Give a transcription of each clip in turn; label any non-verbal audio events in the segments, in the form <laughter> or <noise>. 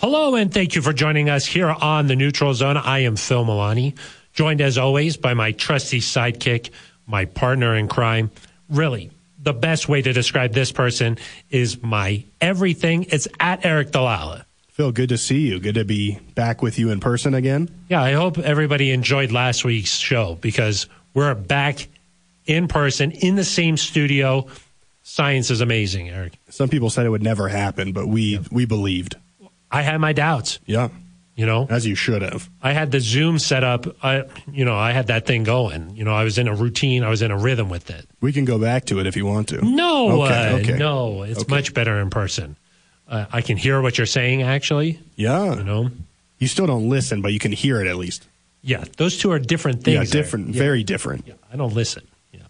Hello, and thank you for joining us here on the Neutral Zone. I am Phil Milani, joined as always by my trusty sidekick, my partner in crime. Really, the best way to describe this person is my everything. It's at Aric DiLalla. Phil, good to see you. Good to be back with you in person again. Yeah, I hope everybody enjoyed last week's show because we're back in person in the same studio. Science is amazing, Aric. Some people said it would never happen, but we yeah. we believed. I had my doubts. Yeah. You know, as you should have. I had the Zoom set up. I, you know, I had that thing going. You know, I was in a routine. I was in a rhythm with it. We can go back to it if you want to. No, okay, uh, okay. no, it's okay. much better in person. Uh, I can hear what you're saying. Actually, yeah. You know, you still don't listen, but you can hear it at least. Yeah, those two are different things. Yeah, different, yeah. very different. Yeah, I don't listen. Yeah.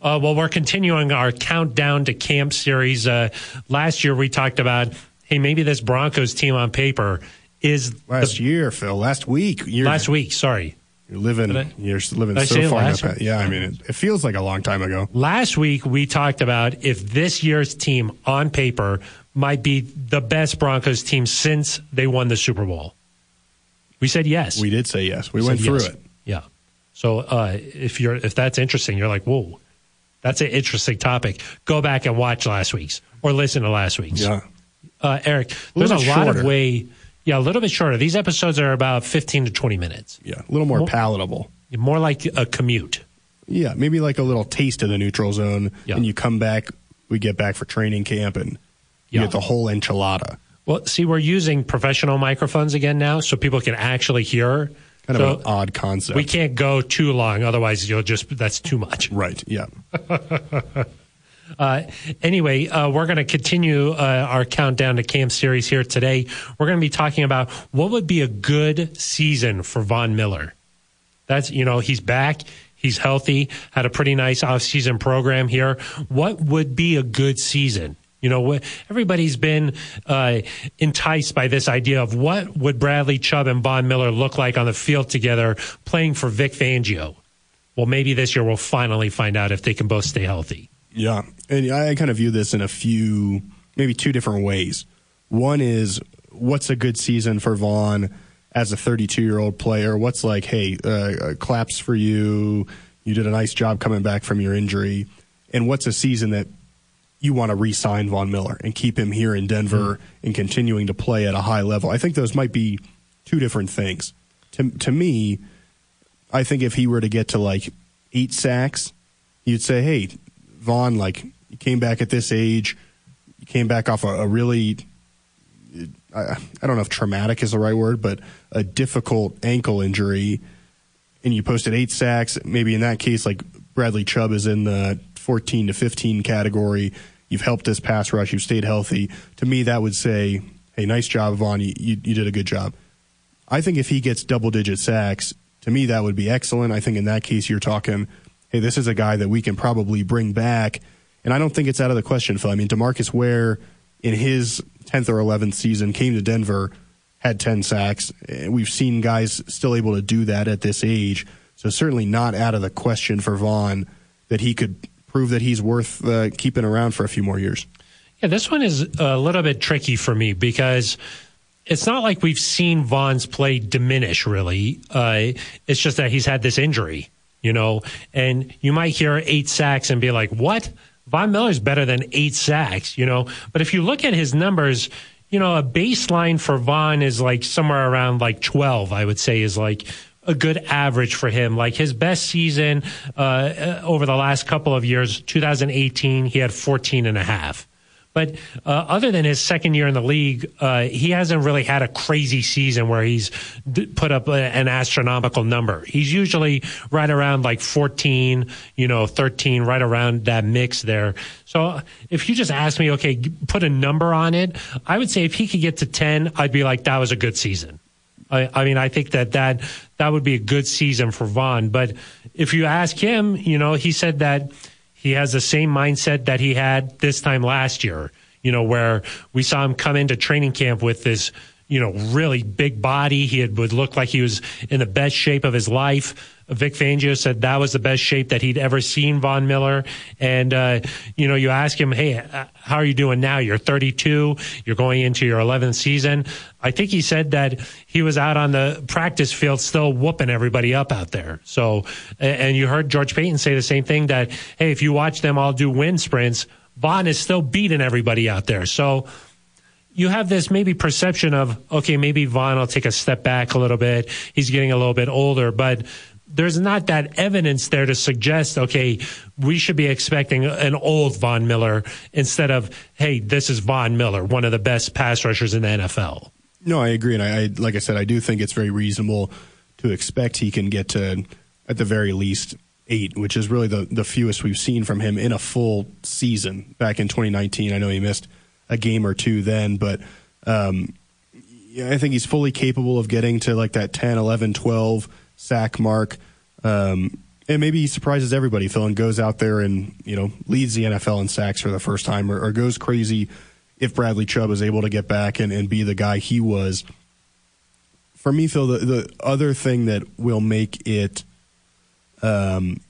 Uh, well, we're continuing our countdown to camp series. Uh, last year we talked about, hey, maybe this Broncos team on paper is last the, year, Phil. Last week. Last week. Sorry. You're living. I, you're living so far. Up, yeah, I mean, it, it, feels like a long time ago. Last week we talked about if this year's team on paper might be the best Broncos team since they won the Super Bowl. We said yes. We did say yes. We, we went through yes. it. Yeah. So uh, if you're if that's interesting, you're like, whoa, that's an interesting topic. Go back and watch last week's or listen to last week's. Yeah. Uh, Aric, a there's a lot shorter. of way yeah, a little bit shorter. These episodes are about 15 to 20 minutes. Yeah, a little more, more palatable. More like a commute. Yeah, maybe like a little taste of the neutral zone. Yeah. And you come back, we get back for training camp, and you yeah. get the whole enchilada. Well, see, we're using professional microphones again now, so people can actually hear. Kind so of an odd concept. We can't go too long, otherwise you'll just that's too much. Right. Yeah. <laughs> Uh, anyway, uh, we're going to continue uh, our countdown to camp series here today. We're going to be talking about what would be a good season for Von Miller. That's, you know, he's back. He's healthy, had a pretty nice off-season program here. What would be a good season? You know, everybody's been uh, enticed by this idea of what would Bradley Chubb and Von Miller look like on the field together playing for Vic Fangio. Well, maybe this year we'll finally find out if they can both stay healthy. Yeah. And I kind of view this in a few, maybe two different ways. One is what's a good season for Von as a 32 year old player? What's like, hey, uh, uh, claps for you. You did a nice job coming back from your injury. And what's a season that you want to re sign Von Miller and keep him here in Denver mm and continuing to play at a high level? I think those might be two different things. To, to me, I think if he were to get to like eight sacks, you'd say, hey, Von, like, you came back at this age, you came back off a, a really, I, I don't know if traumatic is the right word, but a difficult ankle injury, and you posted eight sacks. Maybe in that case, like Bradley Chubb is in the 14 to 15 category. You've helped this pass rush. You've stayed healthy. To me, that would say, hey, nice job, Von. You, you, you did a good job. I think if he gets double digit sacks, to me, that would be excellent. I think in that case, you're talking hey, this is a guy that we can probably bring back. And I don't think it's out of the question, Phil. I mean, DeMarcus Ware in his 10th or 11th season came to Denver, had 10 sacks. We've seen guys still able to do that at this age. So certainly not out of the question for Von that he could prove that he's worth uh, keeping around for a few more years. Yeah, this one is a little bit tricky for me because it's not like we've seen Von's play diminish, really. Uh, it's just that he's had this injury you know, and you might hear eight sacks and be like, what? Von Miller's better than eight sacks, you know. But if you look at his numbers, you know, a baseline for Von is like somewhere around like 12, I would say is like a good average for him. Like his best season uh, uh over the last couple of years, 2018, he had 14 and a half. But uh, other than his second year in the league, uh, he hasn't really had a crazy season where he's d- put up a, an astronomical number. He's usually right around like 14, you know, 13, right around that mix there. So if you just ask me, okay, put a number on it, I would say if he could get to 10, I'd be like, that was a good season. I, I mean, I think that, that that would be a good season for Von. But if you ask him, you know, he said that he has the same mindset that he had this time last year, you know, where we saw him come into training camp with this, you know, really big body. He had, would look like he was in the best shape of his life. Vic Fangio said that was the best shape that he'd ever seen Von Miller. And, uh, you know, you ask him, hey, uh, how are you doing now? You're 32. You're going into your 11th season. I think he said that he was out on the practice field still whooping everybody up out there. So, and you heard George Paton say the same thing that, hey, if you watch them all do wind sprints, Von is still beating everybody out there. So, you have this maybe perception of okay, maybe Von will take a step back a little bit. He's getting a little bit older, but there's not that evidence there to suggest okay, we should be expecting an old Von Miller instead of hey, this is Von Miller, one of the best pass rushers in the NFL. No, I agree, and I, I like I said, I do think it's very reasonable to expect he can get to at the very least eight, which is really the the fewest we've seen from him in a full season back in 2019. I know he missed a game or two then, but um, yeah, I think he's fully capable of getting to like that 10, 11, 12 sack mark. Um, and maybe he surprises everybody, Phil, and goes out there and, you know, leads the NFL in sacks for the first time or, or goes crazy if Bradley Chubb is able to get back and, and be the guy he was. For me, Phil, the, the other thing that will make it um,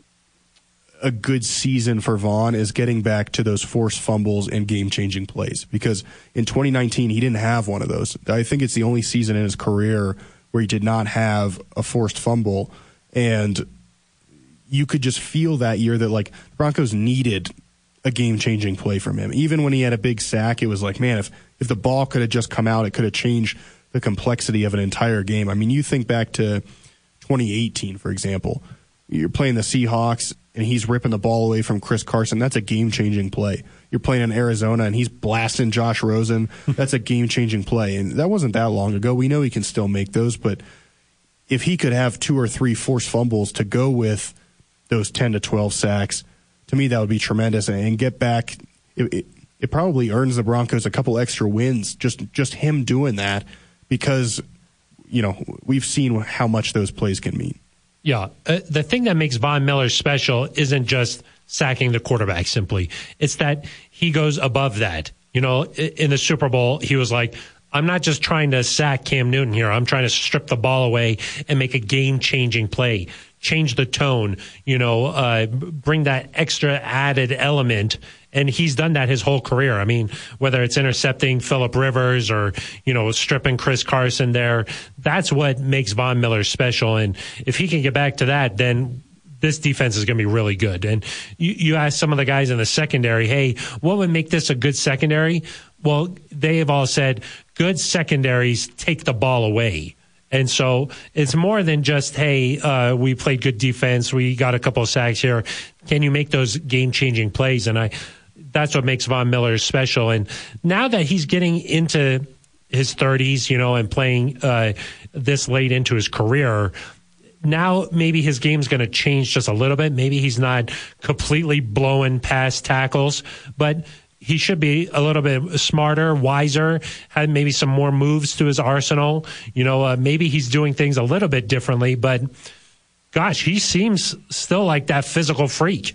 a good season for Von is getting back to those forced fumbles and game changing plays because in 2019 he didn't have one of those. I think it's the only season in his career where he did not have a forced fumble and you could just feel that year that like Broncos needed a game changing play from him. Even when he had a big sack, it was like, man, if if the ball could have just come out, it could have changed the complexity of an entire game. I mean, you think back to 2018, for example. You're playing the Seahawks and he's ripping the ball away from Chris Carson, that's a game changing play. You're playing in Arizona and he's blasting Josh Rosen. That's a game changing play. And that wasn't that long ago. We know he can still make those, but if he could have two or three forced fumbles to go with those 10 to 12 sacks, to me, that would be tremendous. And get back, it, it, it probably earns the Broncos a couple extra wins, just, just him doing that, because, you know, we've seen how much those plays can mean. Yeah. Uh, the thing that makes Von Miller special isn't just sacking the quarterback simply. It's that he goes above that. You know, in the Super Bowl, he was like, I'm not just trying to sack Cam Newton here. I'm trying to strip the ball away and make a game changing play, change the tone, you know, uh, bring that extra added element and he's done that his whole career. I mean, whether it's intercepting Philip Rivers or you know stripping Chris Carson there, that's what makes Von Miller special. And if he can get back to that, then this defense is going to be really good. And you, you some of the guys in the secondary, hey, what would make this a good secondary? Well, they have all said good secondaries take the ball away. And so it's more than just, hey, uh, we played good defense. We got a couple of sacks here. Can you make those game changing plays? And I, that's what makes Von Miller special. And now that he's getting into his 30s, you know, and playing uh, this late into his career, now maybe his game's going to change just a little bit. Maybe he's not completely blowing past tackles, but he should be a little bit smarter, wiser, had maybe some more moves to his arsenal. You know, uh, maybe he's doing things a little bit differently, but gosh, he seems still like that physical freak.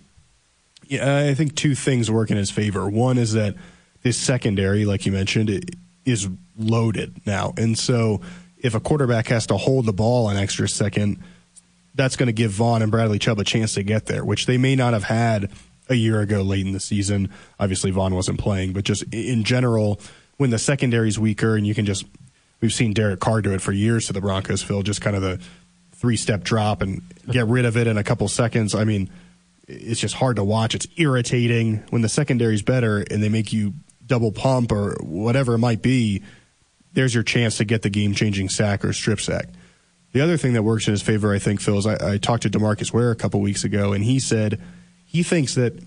Yeah, I think two things work in his favor. One is that this secondary, like you mentioned, is loaded now. And so if a quarterback has to hold the ball an extra second, that's going to give Von and Bradley Chubb a chance to get there, which they may not have had a year ago late in the season. Obviously, Von wasn't playing, but just in general, when the secondary is weaker and you can just, we've seen Derek Carr do it for years to the Broncos, Phil, just kind of the three step drop and get rid of it in a couple seconds. I mean, it's just hard to watch. It's irritating when the secondary's better and they make you double pump or whatever it might be. There's your chance to get the game changing sack or strip sack. The other thing that works in his favor, I think, Phil, is I, I talked to DeMarcus Ware a couple weeks ago, and he said he thinks that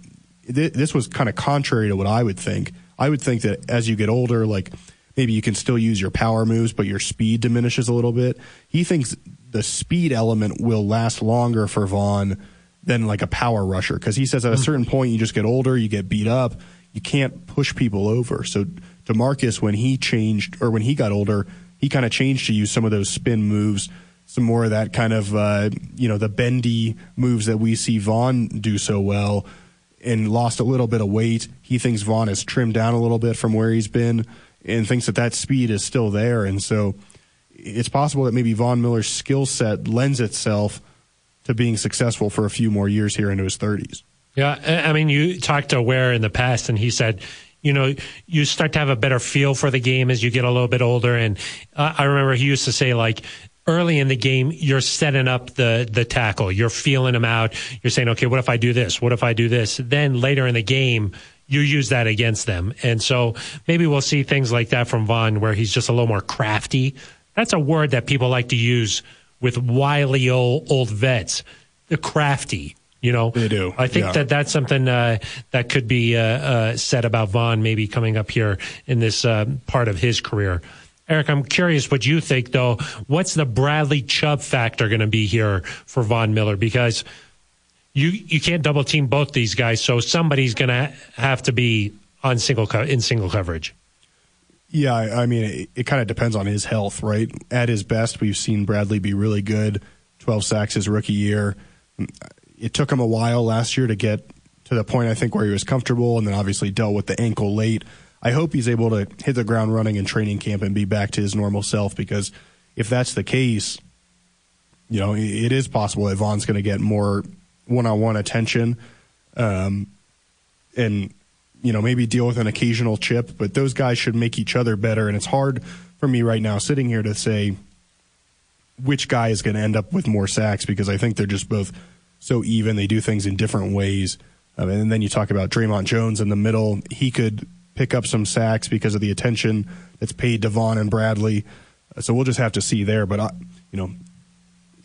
th- this was kind of contrary to what I would think. I would think that as you get older, like maybe you can still use your power moves, but your speed diminishes a little bit. He thinks the speed element will last longer for Von than like a power rusher because he says at a hmm. certain point you just get older, you get beat up, you can't push people over. So DeMarcus, when he changed or when he got older, he kind of changed to use some of those spin moves, some more of that kind of uh, you know the bendy moves that we see Von do so well, and lost a little bit of weight. He thinks Von has trimmed down a little bit from where he's been. and thinks that that speed is still there. And so it's possible that maybe Von Miller's skill set lends itself to being successful for a few more years here into his 30s. Yeah, I mean, you talked to Ware in the past, and he said, you know, you start to have a better feel for the game as you get a little bit older. And uh, I remember he used to say, like, early in the game, you're setting up the the tackle, you're feeling them out, you're saying, okay, what if I do this? What if I do this? Then later in the game, you use that against them. And so maybe we'll see things like that from Von where he's just a little more crafty. That's a word that people like to use with wily old, old vets. The crafty, you know. They do. I think yeah. that that's something uh, that could be uh, uh, said about Von maybe coming up here in this uh, part of his career. Aric, I'm curious what you think, though. What's the Bradley Chubb factor going to be here for Von Miller? Because you you can't double team both these guys, so somebody's going to have to be on single co- in single coverage. Yeah, I mean, it, it kind of depends on his health, right? At his best, we've seen Bradley be really good. 12 sacks his rookie year. It took him a while last year to get to the point, I think, where he was comfortable and then obviously dealt with the ankle late. I hope he's able to hit the ground running in training camp and be back to his normal self because if that's the case, you know, it is possible that Von's going to get more one on one attention. Um, and you know, maybe deal with an occasional chip, but those guys should make each other better. And it's hard for me right now sitting here to say which guy is going to end up with more sacks because I think they're just both so even. They do things in different ways. Um, and then you talk about Dre'Mont Jones in the middle. He could pick up some sacks because of the attention that's paid to Von and Bradley. Uh, so we'll just have to see there. But, I, you know,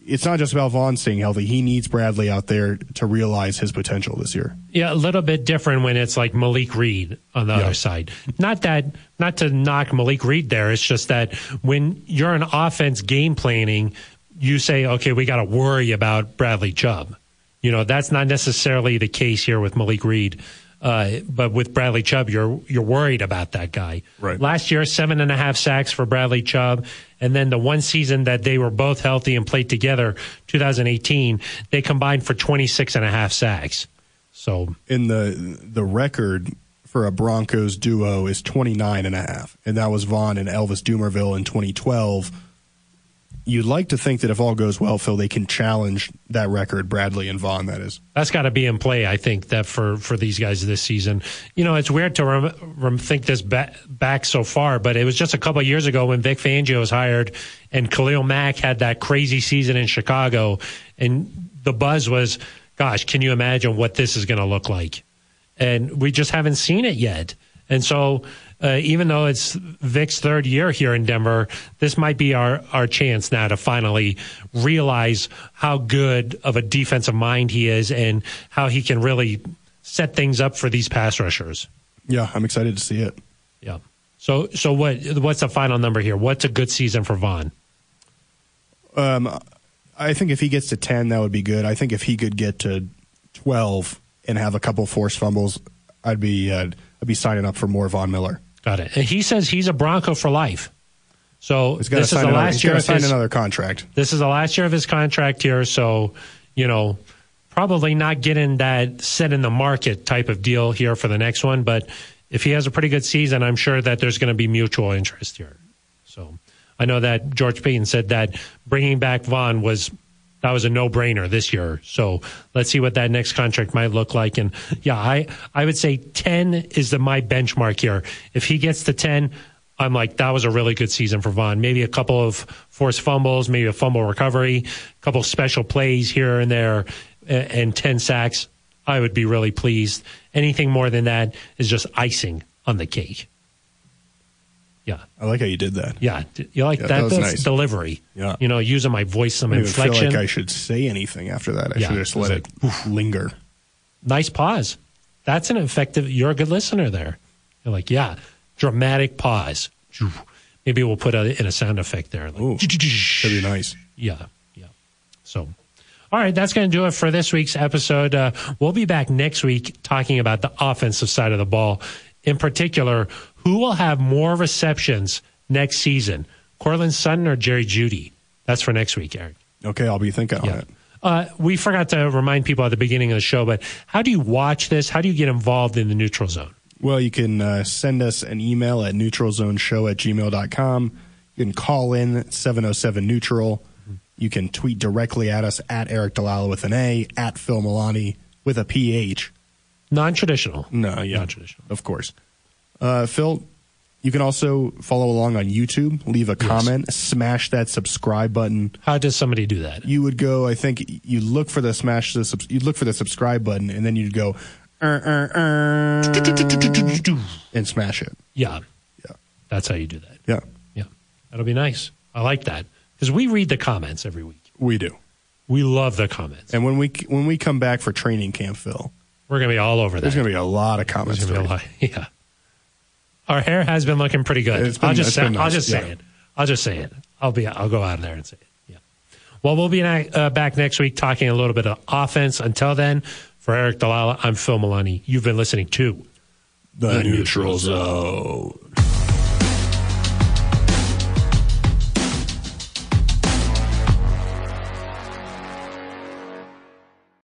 it's not just about Von staying healthy. He needs Bradley out there to realize his potential this year. Yeah, a little bit different when it's like Malik Reed on the yeah. other side. Not that, not to knock Malik Reed there. It's just that when you're an offense game planning, you say, okay, we got to worry about Bradley Chubb. You know, that's not necessarily the case here with Malik Reed. Uh, but with Bradley Chubb, you're you're worried about that guy. Right. Last year, seven and a half sacks for Bradley Chubb, and then the one season that they were both healthy and played together, 2018, they combined for 26 and a half sacks. So in the the record for a Broncos duo is 29 and a half, and that was Von and Elvis Dumervil in 2012 you'd like to think that if all goes well, Phil, they can challenge that record, Bradley and Von. That is. That's got to be in play. I think that for for these guys this season. You know, it's weird to rem, rem, think this back, back so far, but it was just a couple years ago when Vic Fangio was hired, and Khalil Mack had that crazy season in Chicago, and the buzz was, "Gosh, can you imagine what this is going to look like?" And we just haven't seen it yet. And so uh, even though it's Vic's third year here in Denver, this might be our, our chance now to finally realize how good of a defensive mind he is and how he can really set things up for these pass rushers. Yeah, I'm excited to see it. Yeah. So, so what? What's the final number here? What's a good season for Von? Um, I think if he gets to ten, that would be good. I think if he could get to twelve and have a couple forced fumbles, I'd be uh, I'd be signing up for more Von Miller. Got it. He says he's a Bronco for life. So this is the last year. Sign his, another contract. This is the last year of his contract here. So, you know, probably not getting that set in the market type of deal here for the next one. But if he has a pretty good season, I'm sure that there's going to be mutual interest here. So, I know that George Paton said that bringing back Von was that was a no brainer this year. So let's see what that next contract might look like. And yeah, I, I would say 10 is the, my benchmark here. If he gets to 10, I'm like, that was a really good season for Von. Maybe a couple of forced fumbles, maybe a fumble recovery, a couple special plays here and there, and, and 10 sacks. I would be really pleased. Anything more than that is just icing on the cake. Yeah. I like how you did that. Yeah. You like yeah, that? that That's nice. delivery. Yeah. You know, using my voice, some I don't inflection. feel like I should say anything after that. I yeah, should just let it linger. Nice pause. That's an effective, you're a good listener there. You're like, yeah, dramatic pause. Maybe we'll put a, in a sound effect there. Like, Ooh, that'd be nice. Yeah. Yeah. So, all right, that's going to do it for this week's episode. Uh, we'll be back next week talking about the offensive side of the ball. In particular, who will have more receptions next season, Courtland Sutton or Jerry Jeudy? That's for next week, Aric. Okay, I'll be thinking yeah. on it. Uh, we forgot to remind people at the beginning of the show, but how do you watch this? How do you get involved in the neutral zone? Well, you can uh, send us an email at neutralzoneshow at gmail.com. You can call in 707 neutral. You can tweet directly at us at Aric DiLalla with an A, at Phil Milani with a PH. Non traditional. No, yeah. Non-traditional. Of course. Uh, Phil, you can also follow along on YouTube, leave a comment, smash that subscribe button. How does somebody do that? You would go, I think you look for the smash the you'd look for the subscribe button and then you'd go "Er, er, er," and smash it. Yeah. Yeah. That's how you do that. Yeah. Yeah. That'll be nice. I like that. Because we read the comments every week. We do. We love the comments. And when we when we come back for training camp, Phil, We're going to be all over that. there's going to be a lot of comments. gonna be a lot- <laughs> Yeah. Our hair has been looking pretty good. Been- I'll just say, been I'll nice, just say yeah. it. I'll just say it. I'll be I'll go out there and say it. Yeah. Well, we'll be uh, back next week talking a little bit of offense. Until then, for Aric DiLalla, I'm Phil Milani. You've been listening to The neutral zone.